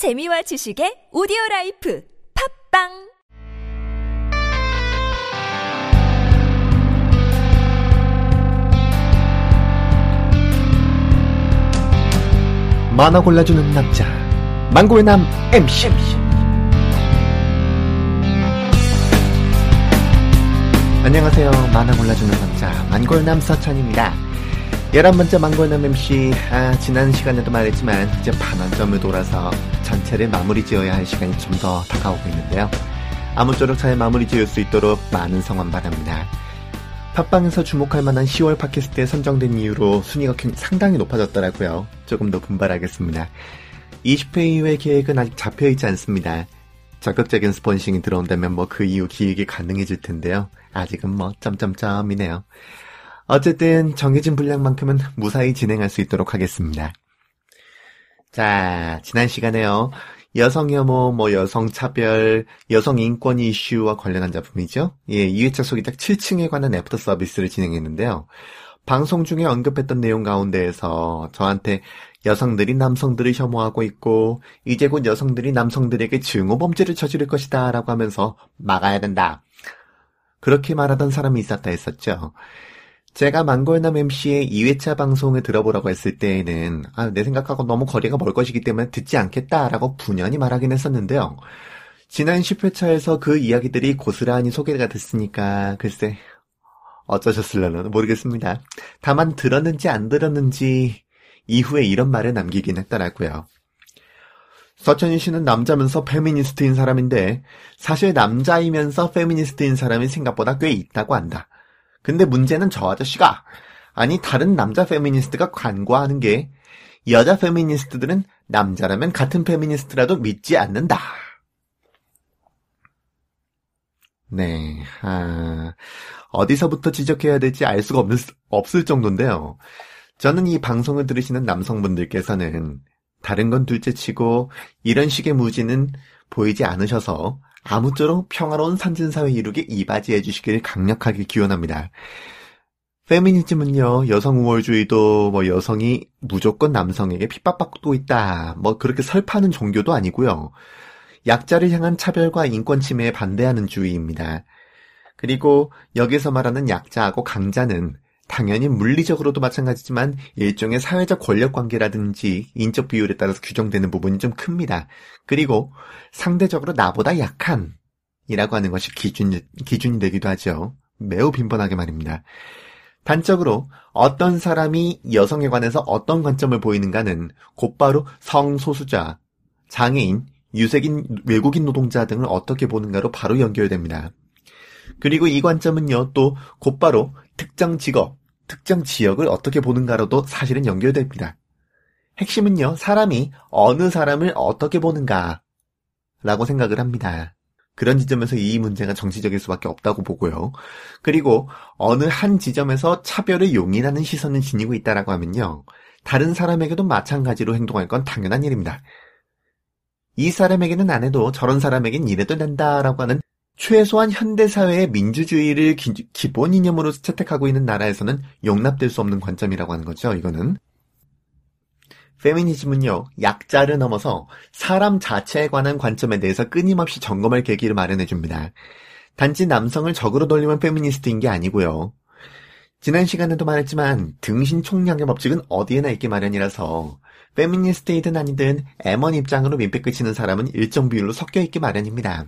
재미와 지식의 오디오 라이프 팟빵! 만화 골라주는 남자 만골남 M씨 안녕하세요. 만화 골라주는 남자 만골남 서찬휘입니다 열한 번째 만골남 M씨 아, 지난 시간에도 말했지만 이제 반환점을 돌아서 전체를 마무리 지어야 할 시간이 좀 더 다가오고 있는데요 아무쪼록 잘 마무리 지을 수 있도록 많은 성원 바랍니다 팟빵에서 주목할 만한 10월 팟캐스트에 선정된 이후로 순위가 상당히 높아졌더라고요. 조금 더 분발하겠습니다. 20회 이후의 계획은 아직 잡혀있지 않습니다. 적극적인 스폰싱이 들어온다면 뭐 그 이후 기획이 가능해질 텐데요. 아직은 뭐 점점점이네요. 어쨌든 정해진 분량만큼은 무사히 진행할 수 있도록 하겠습니다. 자, 지난 시간에요. 여성 혐오, 뭐 여성 차별, 여성 인권 이슈와 관련한 작품이죠. 예, 2회차 소개작 7층에 관한 애프터 서비스를 진행했는데요. 방송 중에 언급했던 내용 가운데에서 저한테 여성들이 남성들을 혐오하고 있고 이제 곧 여성들이 남성들에게 증오 범죄를 저지를 것이다 라고 하면서 막아야 된다. 그렇게 말하던 사람이 있었다 했었죠. 제가 만골남 M씨의 2회차 방송을 들어보라고 했을 때에는 아, 내 생각하고 너무 거리가 멀 것이기 때문에 듣지 않겠다라고 분연히 말하긴 했었는데요. 지난 10회차에서 그 이야기들이 고스란히 소개가 됐으니까 글쎄 어쩌셨을려나 모르겠습니다. 다만 들었는지 안 들었는지 이후에 이런 말을 남기긴 했더라고요. 서찬휘 씨는 남자면서 페미니스트인 사람인데 사실 남자이면서 페미니스트인 사람이 생각보다 꽤 있다고 한다. 근데 문제는 저 아저씨가 아니 다른 남자 페미니스트가 간과하는 게 여자 페미니스트들은 남자라면 같은 페미니스트라도 믿지 않는다. 네, 아, 어디서부터 지적해야 될지 알 수가 없는, 없을 정도인데요. 저는 이 방송을 들으시는 남성분들께서는 다른 건 둘째 치고 이런 식의 무지는 보이지 않으셔서 아무쪼록 평화로운 선진사회 이루기 이바지해 주시길 강력하게 기원합니다. 페미니즘은요, 여성 우월주의도 뭐 여성이 무조건 남성에게 핍박받고 있다, 뭐 그렇게 설파하는 종교도 아니고요. 약자를 향한 차별과 인권 침해에 반대하는 주의입니다. 그리고 여기서 말하는 약자하고 강자는 당연히 물리적으로도 마찬가지지만 일종의 사회적 권력 관계라든지 인적 비율에 따라서 규정되는 부분이 좀 큽니다. 그리고 상대적으로 나보다 약한 이라고 하는 것이 기준, 기준이 되기도 하죠. 매우 빈번하게 말입니다. 단적으로 어떤 사람이 여성에 관해서 어떤 관점을 보이는가는 곧바로 성소수자, 장애인, 유색인, 외국인 노동자 등을 어떻게 보는가로 바로 연결됩니다. 그리고 이 관점은요, 또 곧바로 특정 직업, 특정 지역을 어떻게 보는가로도 사실은 연결됩니다. 핵심은요, 사람이 어느 사람을 어떻게 보는가, 라고 생각을 합니다. 그런 지점에서 이 문제가 정치적일 수밖에 없다고 보고요. 그리고 어느 한 지점에서 차별을 용인하는 시선을 지니고 있다라고 하면요. 다른 사람에게도 마찬가지로 행동할 건 당연한 일입니다. 이 사람에게는 안 해도 저런 사람에겐 이래도 된다라고 하는 최소한 현대 사회의 민주주의를 기, 본 이념으로 채택하고 있는 나라에서는 용납될 수 없는 관점이라고 하는 거죠, 이거는. 페미니즘은요, 약자를 넘어서 사람 자체에 관한 관점에 대해서 끊임없이 점검할 계기를 마련해 줍니다. 단지 남성을 적으로 돌리면 페미니스트인 게 아니고요. 지난 시간에도 말했지만 등신 총량의 법칙은 어디에나 있기 마련이라서 페미니스트이든 아니든 M1 입장으로 민폐 끼치는 사람은 일정 비율로 섞여 있기 마련입니다.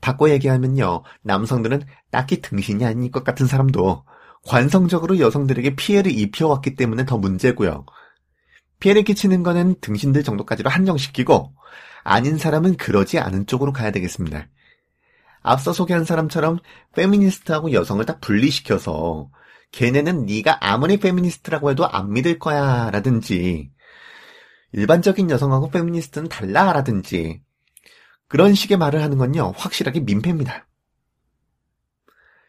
바꿔 얘기하면요. 남성들은 딱히 등신이 아닌 것 같은 사람도 관성적으로 여성들에게 피해를 입혀왔기 때문에 더 문제고요. 피해를 끼치는 거는 등신들 정도까지로 한정시키고 아닌 사람은 그러지 않은 쪽으로 가야 되겠습니다. 앞서 소개한 사람처럼 페미니스트하고 여성을 딱 분리시켜서 걔네는 네가 아무리 페미니스트라고 해도 안 믿을 거야 라든지 일반적인 여성하고 페미니스트는 달라 라든지 그런 식의 말을 하는 건요, 확실하게 민폐입니다.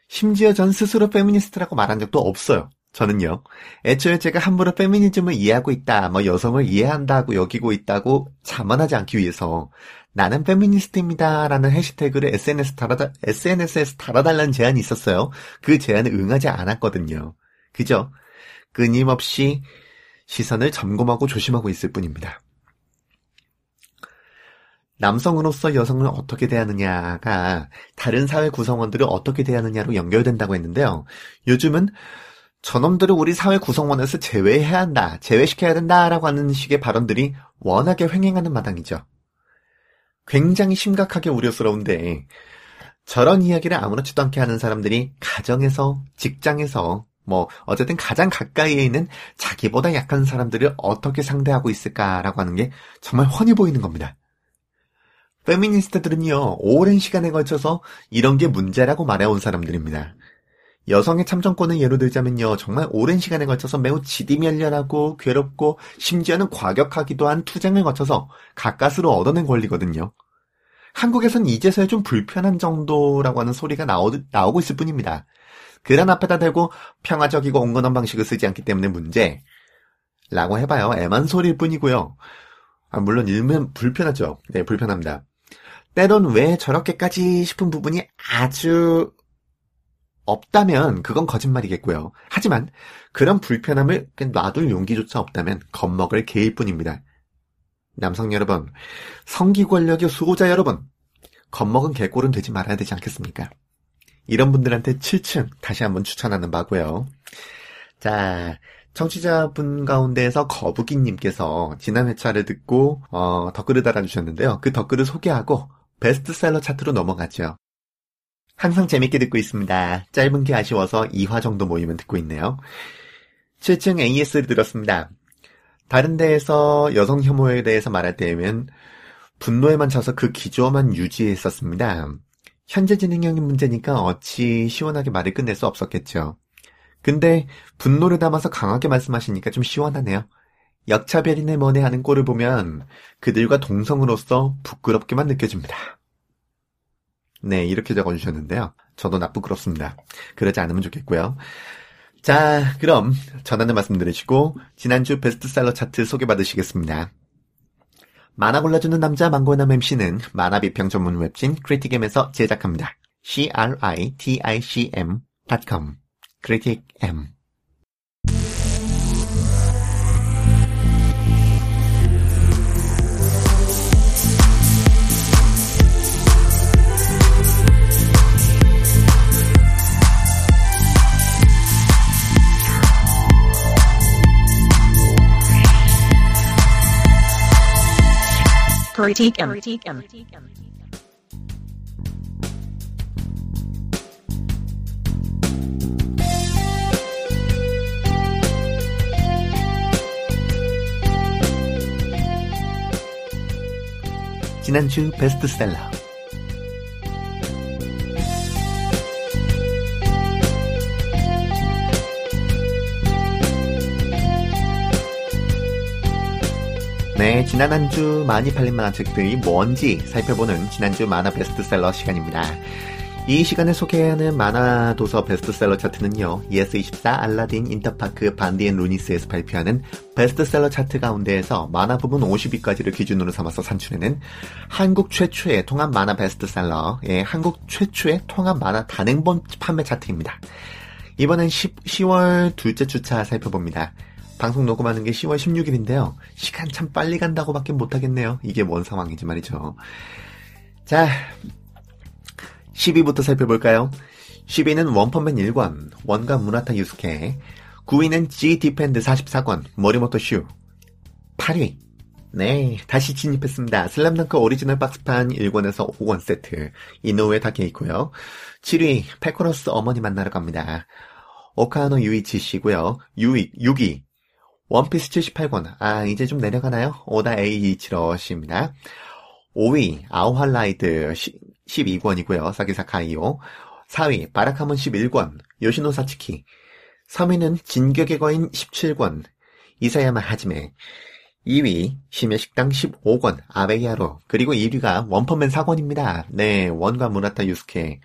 심지어 전 스스로 페미니스트라고 말한 적도 없어요. 저는요, 애초에 제가 함부로 페미니즘을 이해하고 있다, 뭐 여성을 이해한다고 여기고 있다고 자만하지 않기 위해서 나는 페미니스트입니다 라는 해시태그를 SNS 달아다, SNS에서 달아달라는 제안이 있었어요. 그 제안에 응하지 않았거든요. 그죠? 끊임없이 시선을 점검하고 조심하고 있을 뿐입니다. 남성으로서 여성을 어떻게 대하느냐가 다른 사회 구성원들을 어떻게 대하느냐로 연결된다고 했는데요. 요즘은 저놈들을 우리 사회 구성원에서 제외해야 한다, 제외시켜야 된다라고 하는 식의 발언들이 워낙에 횡행하는 마당이죠. 굉장히 심각하게 우려스러운데 저런 이야기를 아무렇지도 않게 하는 사람들이 가정에서, 직장에서, 뭐 어쨌든 가장 가까이에 있는 자기보다 약한 사람들을 어떻게 상대하고 있을까라고 하는 게 정말 훤히 보이는 겁니다. 페미니스트들은요, 오랜 시간에 걸쳐서 이런 게 문제라고 말해온 사람들입니다. 여성의 참정권을 예로 들자면요, 정말 오랜 시간에 걸쳐서 매우 지디멸렬하고 괴롭고 심지어는 과격하기도 한 투쟁을 거쳐서 가까스로 얻어낸 권리거든요. 한국에선 이제서야 좀 불편한 정도라고 하는 소리가 나오, 나오고 있을 뿐입니다. 그런 앞에다 대고 평화적이고 온건한 방식을 쓰지 않기 때문에 문제. 라고 해봐요. 애만 소리일 뿐이고요. 아, 물론 일면 불편하죠. 네, 불편합니다. 때론 왜 저렇게까지 싶은 부분이 아주 없다면 그건 거짓말이겠고요. 하지만 그런 불편함을 놔둘 용기조차 없다면 겁먹을 개일 뿐입니다. 남성 여러분, 성기 권력의 수호자 여러분, 겁먹은 개꼴은 되지 말아야 되지 않겠습니까? 이런 분들한테 7층 다시 한번 추천하는 바고요. 자, 청취자분 가운데에서 거북이님께서 지난 회차를 듣고 어, 댓글을 달아주셨는데요. 그 댓글을 소개하고 베스트셀러 차트로 넘어가죠. 항상 재밌게 듣고 있습니다. 짧은 게 아쉬워서 2화 정도 모이면 듣고 있네요. 7층 AS를 들었습니다. 다른 데에서 여성 혐오에 대해서 말할 때면 분노에만 차서 그 기조만 유지했었습니다. 현재 진행형인 문제니까 어찌 시원하게 말을 끝낼 수 없었겠죠. 근데 분노를 담아서 강하게 말씀하시니까 좀 시원하네요. 역차별이네 뭐네 하는 꼴을 보면 그들과 동성으로서 부끄럽게만 느껴집니다. 네, 이렇게 적어주셨는데요. 저도 나쁘그렇습니다. 그러지 않으면 좋겠고요. 자, 그럼 전하는 말씀 들으시고 지난주 베스트셀러 차트 소개받으시겠습니다. 만화 골라주는 남자 망고남 MC는 만화 비평 전문 웹진 크리틱엠에서 제작합니다. c-r-i-t-i-c-m.com 크리틱엠 Critique M. 지난주 베스트셀러 네, 지난 한 주 많이 팔린 만화책들이 뭔지 살펴보는 지난주 만화 베스트셀러 시간입니다. 이 시간에 소개하는 만화 도서 베스트셀러 차트는요, 예스24, 알라딘, 인터파크, 반디앤 루니스에서 발표하는 베스트셀러 차트 가운데에서 만화 부분 50위까지를 기준으로 삼아서 산출해낸 한국 최초의 통합 만화 베스트셀러, 예, 한국 최초의 통합 만화 단행본 판매 차트입니다. 이번엔 10, 10월 둘째 주차 살펴봅니다. 방송 녹음하는 게 10월 16일인데요. 시간 참 빨리 간다고밖에 못하겠네요. 이게 뭔 상황인지 말이죠. 자, 10위부터 살펴볼까요? 10위는 원펀맨 1권, ONE과 무라타 유스케. 9위는 G 디펜드 44권, 모리모토 슈. 8위. 네, 다시 진입했습니다. 슬램덩크 오리지널 박스판 1권에서 5권 세트. 이노우에 다케히코고요. 7위, 페코로스 어머니 만나러 갑니다. 오카노 유이치 씨고요. 6위, 6위, 원피스 78권. 아, 이제 좀 내려가나요? 오다 에이치러 씨입니다. 5위, 아우할라이드 12권이고요. 사기사 카이오. 4위, 바라카몬 11권. 요시노 사치키. 3위는 진격의 거인 17권. 이사야마 하지메. 2위, 심야식당 15권. 아베이아로. 그리고 1위가 원펀맨 4권입니다. 네, 원과 무라타 유스케.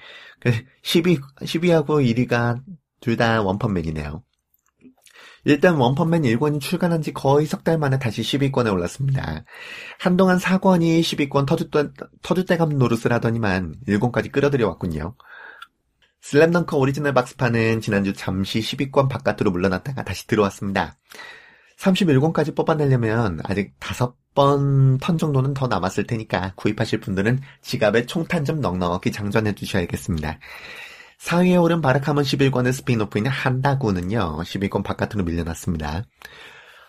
10위, 그 10위하고 1위가 둘 다 원펀맨이네요. 일단 원펀맨 1권이 출간한 지 거의 석 달 만에 다시 10위권에 올랐습니다. 한동안 4권이 10위권 터줏대, 터줏대감 노릇을 하더니만 1권까지 끌어들여 왔군요. 슬램덩크 오리지널 박스판은 지난주 잠시 10위권 바깥으로 물러났다가 다시 들어왔습니다. 31권까지 뽑아내려면 아직 다섯 번턴 정도는 더 남았을 테니까 구입하실 분들은 지갑에 총탄 좀 넉넉히 장전해 주셔야겠습니다. 4위에 오른 바라카몬 11권의 스핀오프인 한다 군은요, 10위권 바깥으로 밀려났습니다.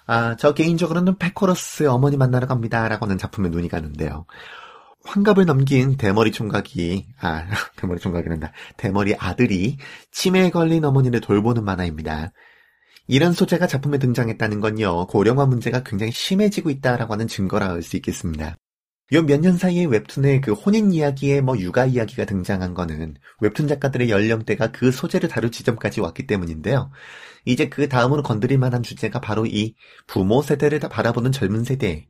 아, 저 개인적으로는 페코로스 어머니 만나러 갑니다. 라고 하는 작품에 눈이 가는데요. 환갑을 넘긴 대머리 총각이, 아, 대머리 총각이란다. 대머리 아들이 치매에 걸린 어머니를 돌보는 만화입니다. 이런 소재가 작품에 등장했다는 건요, 고령화 문제가 굉장히 심해지고 있다라고 하는 증거라 할 수 있겠습니다. 요 몇 년 사이에 웹툰에 그 혼인 이야기에 뭐 육아 이야기가 등장한 거는 웹툰 작가들의 연령대가 그 소재를 다룰 지점까지 왔기 때문인데요. 이제 그 다음으로 건드릴 만한 주제가 바로 이 부모 세대를 바라보는 젊은 세대,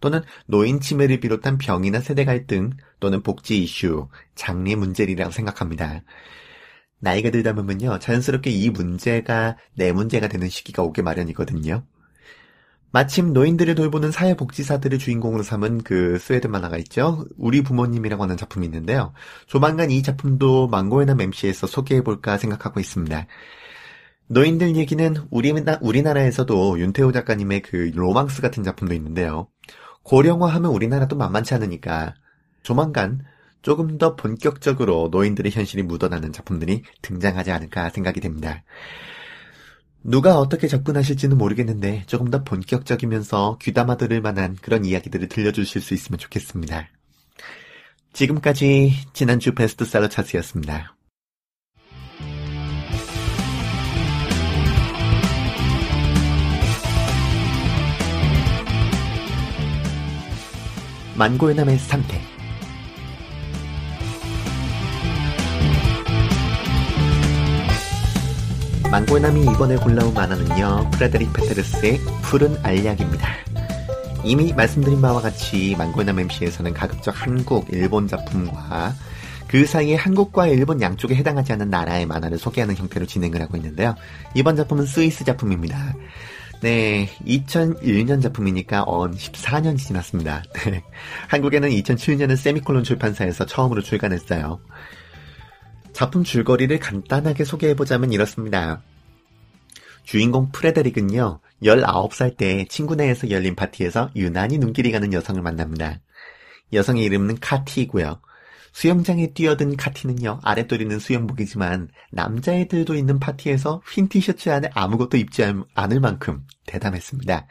또는 노인 치매를 비롯한 병이나 세대 갈등, 또는 복지 이슈, 장래 문제리라고 생각합니다. 나이가 들다 보면요, 자연스럽게 이 문제가 내 문제가 되는 시기가 오게 마련이거든요. 마침 노인들을 돌보는 사회복지사들을 주인공으로 삼은 그 스웨덴 만화가 있죠. 우리 부모님이라고 하는 작품이 있는데요. 조만간 이 작품도 망고에나 MC에서 소개해볼까 생각하고 있습니다. 노인들 얘기는 우리나, 우리나라에서도 윤태호 작가님의 그 로망스 같은 작품도 있는데요. 고령화하면 우리나라도 만만치 않으니까 조만간 조금 더 본격적으로 노인들의 현실이 묻어나는 작품들이 등장하지 않을까 생각이 됩니다. 누가 어떻게 접근하실지는 모르겠는데 조금 더 본격적이면서 귀담아 들을 만한 그런 이야기들을 들려주실 수 있으면 좋겠습니다. 지금까지 지난주 베스트셀러 차트였습니다. 만고의 남의 상태 만골남이 이번에 골라온 만화는요, 프레데릭 페테르스의 푸른 알약입니다. 이미 말씀드린 바와 같이 만골남 M씨에서는 가급적 한국, 일본 작품과 그 사이에 한국과 일본 양쪽에 해당하지 않는 나라의 만화를 소개하는 형태로 진행을 하고 있는데요. 이번 작품은 스위스 작품입니다. 네, 2001년 작품이니까 언 14년이 지났습니다. 네, 한국에는 2007년에 세미콜론 출판사에서 처음으로 출간했어요. 작품 줄거리를 간단하게 소개해보자면 이렇습니다. 주인공 프레데릭은요, 19살 때 친구 내에서 열린 파티에서 유난히 눈길이 가는 여성을 만납니다. 여성의 이름은 카티이고요. 수영장에 뛰어든 카티는요, 아랫도리는 수영복이지만 남자애들도 있는 파티에서 흰 티셔츠 안에 아무것도 입지 않을 만큼 대담했습니다.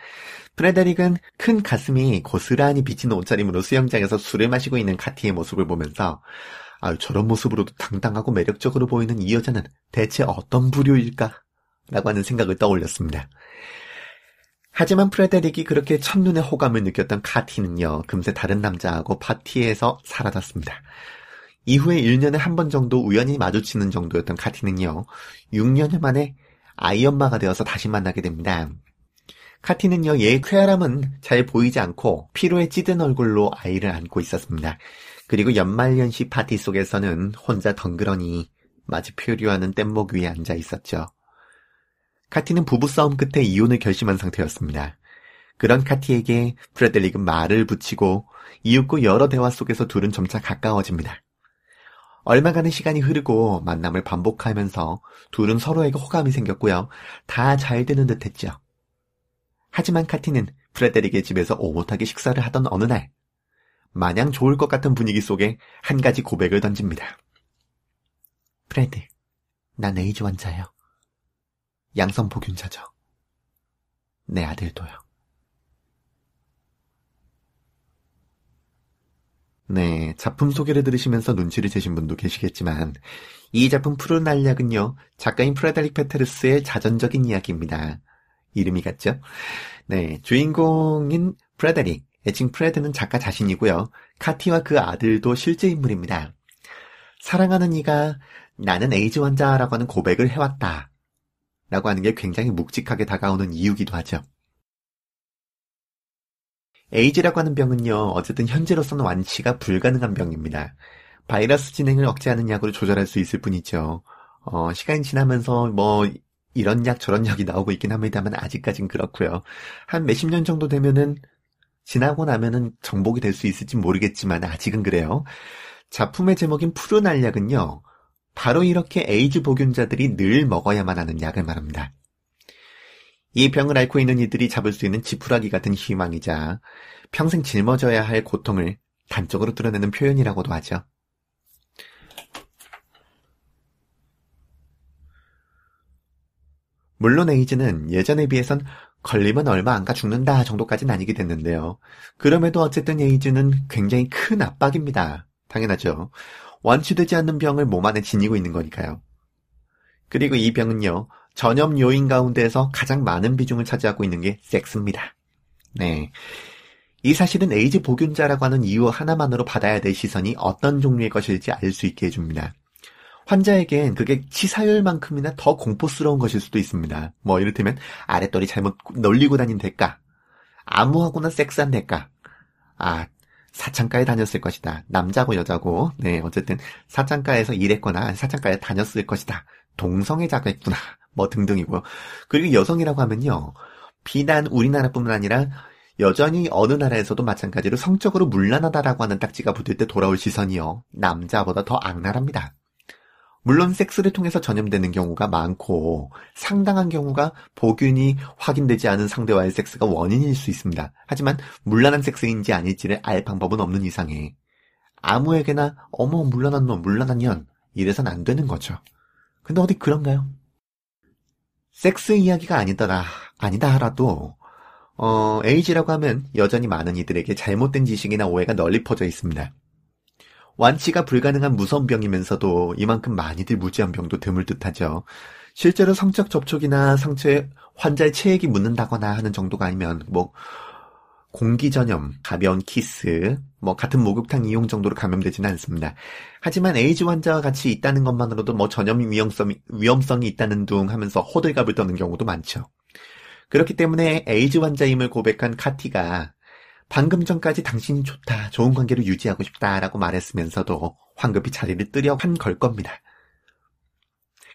프레데릭은 큰 가슴이 고스란히 비친 옷차림으로 수영장에서 술을 마시고 있는 카티의 모습을 보면서 아, 저런 모습으로도 당당하고 매력적으로 보이는 이 여자는 대체 어떤 부류일까? 라고 하는 생각을 떠올렸습니다. 하지만 프레데릭이 그렇게 첫눈에 호감을 느꼈던 카티는요, 금세 다른 남자하고 파티에서 사라졌습니다. 이후에 1년에 한 번 정도 우연히 마주치는 정도였던 카티는요, 6년여 만에 아이 엄마가 되어서 다시 만나게 됩니다. 카티는요, 얘의 쾌활함은 잘 보이지 않고 피로에 찌든 얼굴로 아이를 안고 있었습니다. 그리고 연말연시 파티 속에서는 혼자 덩그러니 마치 표류하는 뗏목 위에 앉아 있었죠. 카티는 부부싸움 끝에 이혼을 결심한 상태였습니다. 그런 카티에게 프레델릭은 말을 붙이고 이윽고 여러 대화 속에서 둘은 점차 가까워집니다. 얼마간의 시간이 흐르고 만남을 반복하면서 둘은 서로에게 호감이 생겼고요. 다 잘 되는 듯 했죠. 하지만 카티는 프레데릭의 집에서 오붓하게 식사를 하던 어느 날 마냥 좋을 것 같은 분위기 속에 한 가지 고백을 던집니다. 프레드, 난 에이즈 환자예요. 양성 보균자죠. 내 아들도요. 네, 작품 소개를 들으시면서 눈치를 채신 분도 계시겠지만 이 작품 푸른 알약은요 작가인 프레데릭 페테르스의 자전적인 이야기입니다. 이름이 같죠? 네, 주인공인 프레데릭, 애칭 프레드는 작가 자신이고요. 카티와 그 아들도 실제 인물입니다. 사랑하는 이가 나는 에이즈 환자라고 하는 고백을 해왔다. 라고 하는 게 굉장히 묵직하게 다가오는 이유기도 하죠. 에이즈라고 하는 병은요, 어쨌든 현재로서는 완치가 불가능한 병입니다. 바이러스 진행을 억제하는 약으로 조절할 수 있을 뿐이죠. 어, 시간이 지나면서 뭐, 이런 약 저런 약이 나오고 있긴 합니다만 아직까진 그렇고요. 한 몇십 년 정도 되면은 지나고 나면은 정복이 될 수 있을지 모르겠지만 아직은 그래요. 작품의 제목인 푸른 알약은요. 바로 이렇게 에이즈 복균자들이 늘 먹어야만 하는 약을 말합니다. 이 병을 앓고 있는 이들이 잡을 수 있는 지푸라기 같은 희망이자 평생 짊어져야 할 고통을 단적으로 드러내는 표현이라고도 하죠. 물론 에이즈는 예전에 비해선 걸리면 얼마 안 가 죽는다 정도까지는 아니게 됐는데요. 그럼에도 어쨌든 에이즈는 굉장히 큰 압박입니다. 당연하죠. 완치되지 않는 병을 몸 안에 지니고 있는 거니까요. 그리고 이 병은요, 전염 요인 가운데에서 가장 많은 비중을 차지하고 있는 게 섹스입니다. 네. 이 사실은 에이즈 보균자라고 하는 이유 하나만으로 받아야 될 시선이 어떤 종류의 것일지 알 수 있게 해줍니다. 환자에겐 그게 치사율만큼이나 더 공포스러운 것일 수도 있습니다. 뭐 이를테면 아랫돌이 잘못 널리고 다닌 대가, 아무하고나 섹스한 대가, 아 사창가에 다녔을 것이다. 남자고 여자고, 네 어쨌든 사창가에서 일했거나 사창가에 다녔을 것이다. 동성애자가 있구나. 뭐 등등이고요. 그리고 여성이라고 하면요. 비단 우리나라뿐만 아니라 여전히 어느 나라에서도 마찬가지로 성적으로 물란하다라고 하는 딱지가 붙을 때 돌아올 시선이요. 남자보다 더 악랄합니다. 물론 섹스를 통해서 전염되는 경우가 많고 상당한 경우가 보균이 확인되지 않은 상대와의 섹스가 원인일 수 있습니다. 하지만 물란한 섹스인지 아닐지를 알 방법은 없는 이상에 아무에게나 어머 물란한 놈 물란한 년 이래선 안 되는 거죠. 근데 어디 그런가요? 섹스 이야기가 아니더라 아니다 하라도 어, 에이즈라고 하면 여전히 많은 이들에게 잘못된 지식이나 오해가 널리 퍼져 있습니다. 완치가 불가능한 무서운 병이면서도 이만큼 많이들 무지한 병도 드물 듯하죠. 실제로 성적 접촉이나 상처에 환자의 체액이 묻는다거나 하는 정도가 아니면 뭐 공기 전염, 가벼운 키스, 뭐 같은 목욕탕 이용 정도로 감염되지는 않습니다. 하지만 에이즈 환자와 같이 있다는 것만으로도 뭐 전염 위험성이, 위험성이 있다는 둥 하면서 호들갑을 떠는 경우도 많죠. 그렇기 때문에 에이즈 환자임을 고백한 카티가 방금 전까지 당신이 좋다, 좋은 관계를 유지하고 싶다라고 말했으면서도 황급히 자리를 뜨려 한 걸 겁니다.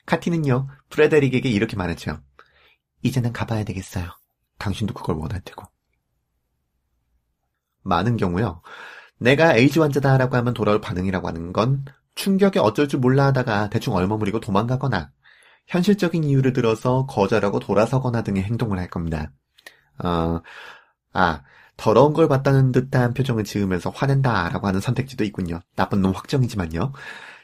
카티는요, 프레데릭에게 이렇게 말했죠. 이제 는 가봐야 되겠어요. 당신도 그걸 원할 테고. 많은 경우요, 내가 에이즈 환자다라고 하면 돌아올 반응이라고 하는 건 충격에 어쩔 줄 몰라 하다가 대충 얼머무리고 도망가거나 현실적인 이유를 들어서 거절하고 돌아서거나 등의 행동을 할 겁니다. 어, 아, 더러운 걸 봤다는 듯한 표정을 지으면서 화낸다라고 하는 선택지도 있군요. 나쁜 놈 확정이지만요.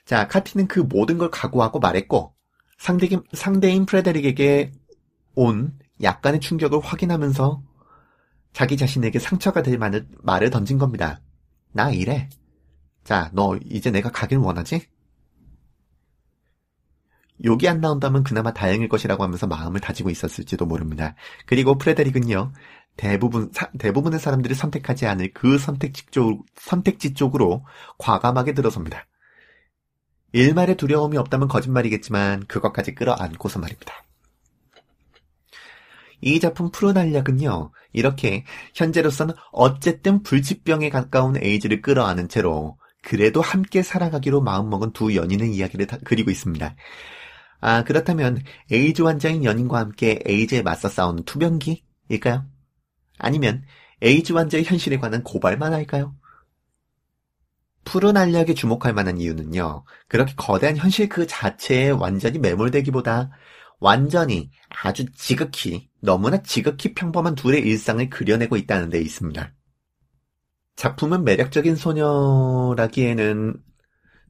자, 카티는 그 모든 걸 각오하고 말했고, 상대, 상대인 프레데릭에게 온 약간의 충격을 확인하면서 자기 자신에게 상처가 될 말을, 말을 던진 겁니다. 나 이래. 자, 너 이제 내가 가길 원하지? 욕이 안 나온다면 그나마 다행일 것이라고 하면서 마음을 다지고 있었을지도 모릅니다. 그리고 프레데릭은요, 대부분, 사, 대부분의 사람들이 선택하지 않을 그 선택지 쪽, 선택지 쪽으로 과감하게 들어섭니다. 일말의 두려움이 없다면 거짓말이겠지만 그것까지 끌어안고서 말입니다. 이 작품 푸른 알약은요, 이렇게 현재로서는 어쨌든 불치병에 가까운 에이즈를 끌어안은 채로 그래도 함께 살아가기로 마음먹은 두 연인의 이야기를 그리고 있습니다. 아, 그렇다면 에이즈 환자인 연인과 함께 에이즈에 맞서 싸우는 투병기일까요? 아니면 에이즈 환자의 현실에 관한 고발만 할까요? 푸른 알약에 주목할 만한 이유는요. 그렇게 거대한 현실 그 자체에 완전히 매몰되기보다 완전히 아주 지극히 너무나 지극히 평범한 둘의 일상을 그려내고 있다는 데 있습니다. 작품은 매력적인 소녀라기에는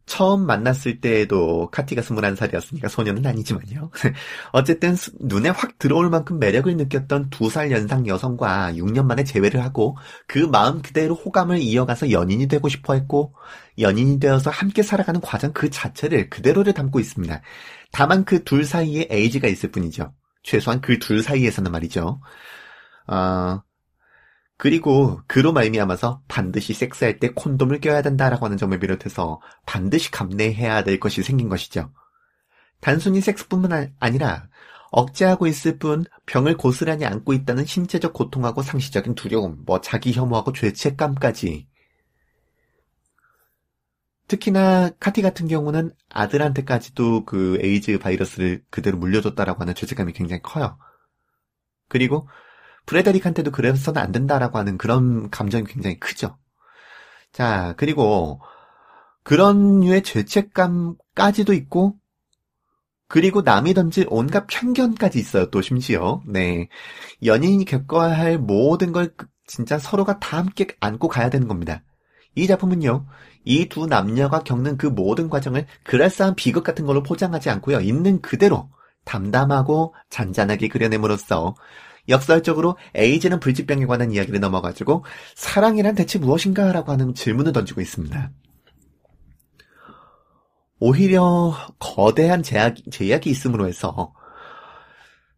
처음 만났을 때에도 카티가 21살이었으니까 소녀는 아니지만요. 어쨌든 눈에 확 들어올 만큼 매력을 느꼈던 두 살 연상 여성과 6년 만에 재회를 하고 그 마음 그대로 호감을 이어가서 연인이 되고 싶어 했고 연인이 되어서 함께 살아가는 과정 그 자체를 그대로를 담고 있습니다. 다만 그 둘 사이에 에이지가 있을 뿐이죠. 최소한 그 둘 사이에서는 말이죠. 어, 그리고 그로 말미암아서 반드시 섹스할 때 콘돔을 껴야 된다라고 하는 점을 비롯해서 반드시 감내해야 될 것이 생긴 것이죠. 단순히 섹스뿐만 아니라 억제하고 있을 뿐 병을 고스란히 안고 있다는 신체적 고통하고 상시적인 두려움, 뭐 자기 혐오하고 죄책감까지. 특히나 카티 같은 경우는 아들한테까지도 그 에이즈 바이러스를 그대로 물려줬다라고 하는 죄책감이 굉장히 커요. 그리고 프레데릭한테도 그래서는 안 된다라고 하는 그런 감정이 굉장히 크죠. 자, 그리고 그런 류의 죄책감까지도 있고 그리고 남이 던질 온갖 편견까지 있어요, 또 심지어. 네. 연인이 겪어야 할 모든 걸 진짜 서로가 다 함께 안고 가야 되는 겁니다. 이 작품은요, 이 두 남녀가 겪는 그 모든 과정을 그럴싸한 비극 같은 걸로 포장하지 않고요, 있는 그대로 담담하고 잔잔하게 그려냄으로써 역설적으로 에이즈는 불치병에 관한 이야기를 넘어가지고 사랑이란 대체 무엇인가라고 하는 질문을 던지고 있습니다. 오히려 거대한 제약, 제약이 있음으로 해서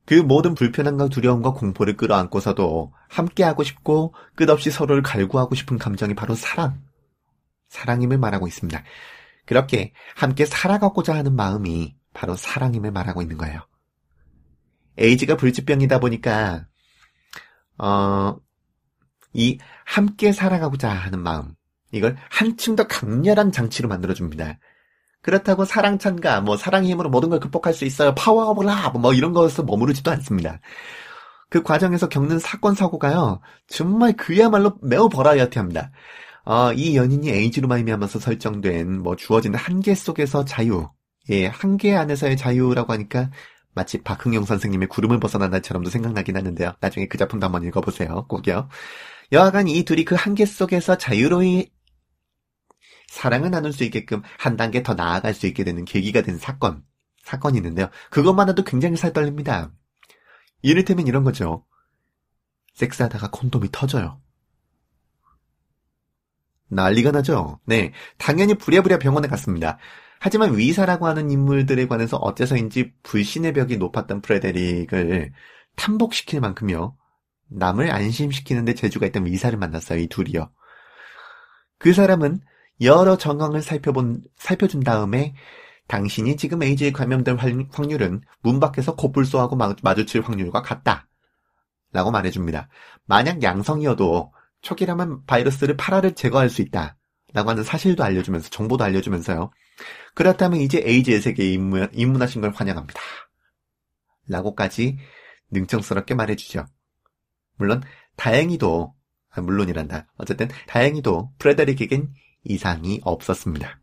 그 모든 불편함과 두려움과 공포를 끌어안고서도 함께하고 싶고 끝없이 서로를 갈구하고 싶은 감정이 바로 사랑. 사랑임을 말하고 있습니다. 그렇게 함께 살아가고자 하는 마음이 바로 사랑임을 말하고 있는 거예요. 에이즈가 불치병이다 보니까 어, 이 함께 살아가고자 하는 마음 이걸 한층 더 강렬한 장치로 만들어 줍니다. 그렇다고 사랑 찬가, 뭐 사랑의 힘으로 모든 걸 극복할 수 있어요. power of love, 뭐 이런 것에서 머무르지도 않습니다. 그 과정에서 겪는 사건 사고가요, 정말 그야말로 매우 버라이어티합니다. 어, 이 연인이 에이즈로 말미암아서 설정된 뭐 주어진 한계 속에서 자유, 예, 한계 안에서의 자유라고 하니까 마치 박흥용 선생님의 구름을 벗어난다처럼도 생각나긴 하는데요. 나중에 그 작품도 한번 읽어보세요. 꼭요. 여하간 이 둘이 그 한계 속에서 자유로이 사랑을 나눌 수 있게끔 한 단계 더 나아갈 수 있게 되는 계기가 된 사건, 사건이 있는데요. 그것만 해도 굉장히 살떨립니다. 이를테면 이런 거죠. 섹스하다가 콘돔이 터져요. 난리가 나죠? 네. 당연히 부랴부랴 병원에 갔습니다. 하지만 위사라고 하는 인물들에 관해서 어째서인지 불신의 벽이 높았던 프레데릭을 탐복시킬 만큼요. 남을 안심시키는데 재주가 있던 위사를 만났어요. 이 둘이요. 그 사람은 여러 정황을 살펴본, 살펴준 다음에 당신이 지금 에이즈에 감염될 확률은 문 밖에서 코뿔소하고 마주칠 확률과 같다. 라고 말해줍니다. 만약 양성이어도 초기라면 바이러스를 파라를 제거할 수 있다. 라고 하는 사실도 알려주면서, 정보도 알려주면서요. 그렇다면 이제 에이즈의 세계에 입문, 입문하신 걸 환영합니다. 라고까지 능청스럽게 말해주죠. 물론, 다행히도, 아, 물론이란다. 어쨌든, 다행히도 프레데릭에겐 이상이 없었습니다.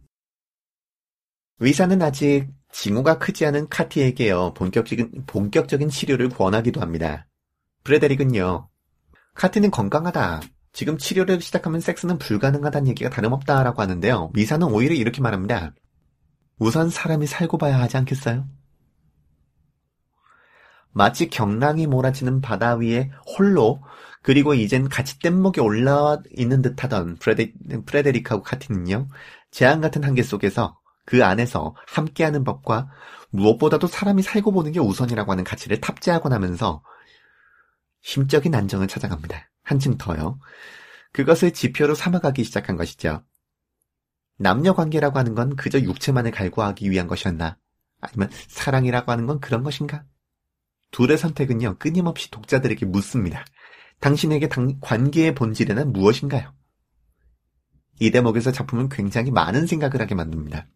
의사는 아직 징후가 크지 않은 카티에게요, 본격적인, 본격적인 치료를 권하기도 합니다. 프레데릭은요, 카티는 건강하다. 지금 치료를 시작하면 섹스는 불가능하다는 얘기가 다름없다라고 하는데요. 미사는 오히려 이렇게 말합니다. 우선 사람이 살고 봐야 하지 않겠어요? 마치 경랑이 몰아치는 바다 위에 홀로 그리고 이젠 같이 뗏목에 올라와 있는 듯하던 프레데, 프레데릭하고 카티는요. 재앙 같은 한계 속에서 그 안에서 함께하는 법과 무엇보다도 사람이 살고 보는 게 우선이라고 하는 가치를 탑재하고 나면서 심적인 안정을 찾아갑니다. 한층 더요. 그것을 지표로 삼아가기 시작한 것이죠. 남녀 관계라고 하는 건 그저 육체만을 갈구하기 위한 것이었나? 아니면 사랑이라고 하는 건 그런 것인가? 둘의 선택은요, 끊임없이 독자들에게 묻습니다. 당신에게 당, 관계의 본질에는 무엇인가요? 이 대목에서 작품은 굉장히 많은 생각을 하게 만듭니다.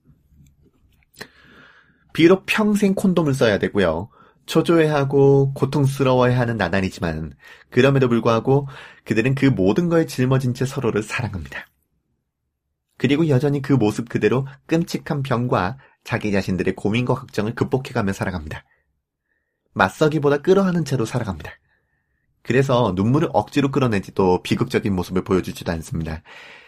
비록 평생 콘돔을 써야 되고요. 초조해하고 고통스러워해하는 나날이지만 그럼에도 불구하고 그들은 그 모든 걸 짊어진 채 서로를 사랑합니다. 그리고 여전히 그 모습 그대로 끔찍한 병과 자기 자신들의 고민과 걱정을 극복해가며 살아갑니다. 맞서기보다 끌어하는 채로 살아갑니다. 그래서 눈물을 억지로 끌어내지도 비극적인 모습을 보여주지도 않습니다.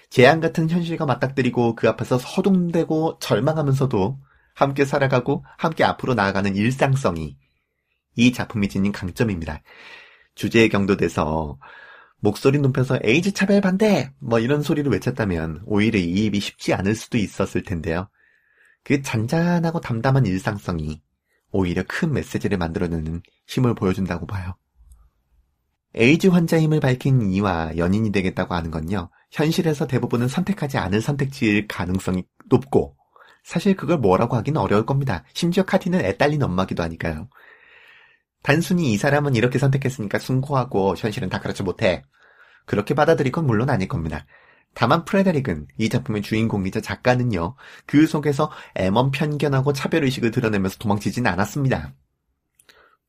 재앙 같은 현실과 맞닥뜨리고 그 앞에서 서둥대고 절망하면서도 함께 살아가고 함께 앞으로 나아가는 일상성이 이 작품이 지닌 강점입니다. 주제에 경도돼서 목소리 높여서 에이즈 차별 반대! 뭐 이런 소리를 외쳤다면 오히려 이입이 쉽지 않을 수도 있었을 텐데요. 그 잔잔하고 담담한 일상성이 오히려 큰 메시지를 만들어내는 힘을 보여준다고 봐요. 에이즈 환자임을 밝힌 이와 연인이 되겠다고 하는 건요. 현실에서 대부분은 선택하지 않을 선택지일 가능성이 높고 사실 그걸 뭐라고 하긴 어려울 겁니다. 심지어 카티는 애 딸린 엄마기도 하니까요. 단순히 이 사람은 이렇게 선택했으니까 순고하고 현실은 다 그렇지 못해. 그렇게 받아들일 건 물론 아닐 겁니다. 다만 프레데릭은 이 작품의 주인공이자 작가는요, 그 속에서 애먼 편견하고 차별의식을 드러내면서 도망치진 않았습니다.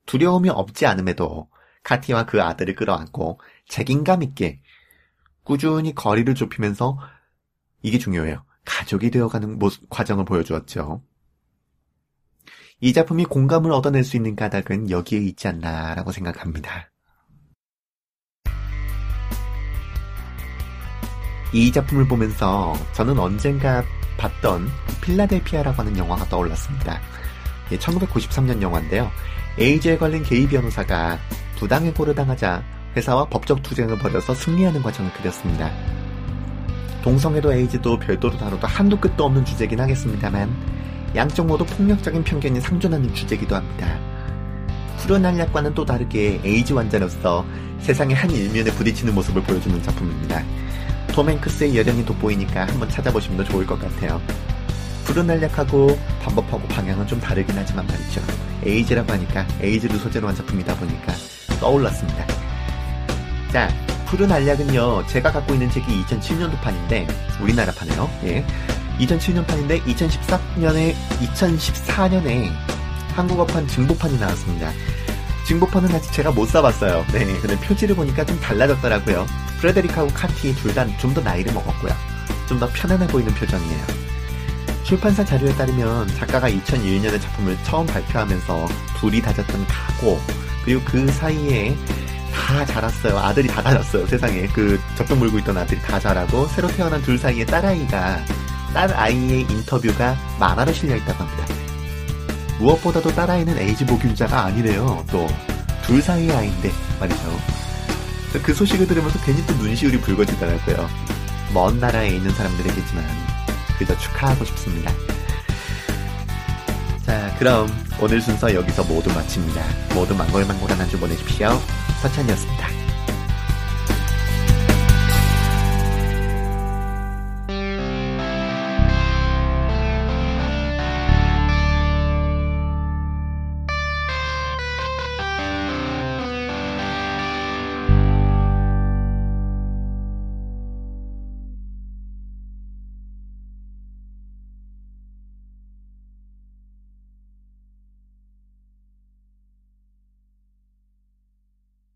두려움이 없지 않음에도 카티와 그 아들을 끌어안고 책임감 있게 꾸준히 거리를 좁히면서 이게 중요해요. 가족이 되어가는 모습, 과정을 보여주었죠. 이 작품이 공감을 얻어낼 수 있는 까닭은 여기에 있지 않나라고 생각합니다. 이 작품을 보면서 저는 언젠가 봤던 필라델피아라고 하는 영화가 떠올랐습니다. 1993년 예, 영화인데요. 에이즈에 걸린 게이 변호사가 부당 해고를 당하자 회사와 법적 투쟁을 벌여서 승리하는 과정을 그렸습니다. 동성애도 에이즈도 별도로 다뤄도 한도 끝도 없는 주제긴 하겠습니다만 양쪽 모두 폭력적인 편견이 상존하는 주제기도 합니다. 푸른 한약과는 또 다르게 에이즈 환자로서 세상의 한 일면에 부딪히는 모습을 보여주는 작품입니다. 톰 행크스의 여령이 돋보이니까 한번 찾아보시면 더 좋을 것 같아요. 푸른 한약하고 반법하고 방향은 좀 다르긴 하지만 말이죠. 에이즈라고 하니까 에이즈를 소재로 한 작품이다 보니까 떠올랐습니다. 자, 푸른 알약은요, 제가 갖고 있는 책이 2007년도 판인데, 우리나라 판이에요. 예. 2007년 판인데, 2014년에, 2014년에 한국어판 증보판이 나왔습니다. 증보판은 아직 제가 못 사봤어요. 네, 근데 표지를 보니까 좀 달라졌더라고요. 프레데릭하고 카티 둘 다 좀 더 나이를 먹었고요. 좀 더 편안해 보이는 표정이에요. 출판사 자료에 따르면 작가가 2001년에 작품을 처음 발표하면서 둘이 다졌던 가고 그리고 그 사이에 다 자랐어요. 아들이 다 자랐어요. 세상에 그 적정 물고 있던 아들이 다 자라고 새로 태어난 둘 사이에 딸아이가 딸 아이의 인터뷰가 만화로 실려 있다고 합니다. 무엇보다도 딸아이는 에이즈 보균자가 아니래요. 또 둘 사이의 아이인데 말이죠. 그 소식을 들으면서 괜히 또 눈시울이 붉어지더라고요. 먼 나라에 있는 사람들에게지만 그저 축하하고 싶습니다. 자, 그럼 오늘 순서 여기서 모두 마칩니다. 모두 망골망골한 한 주 보내십시오. 서찬이었습니다.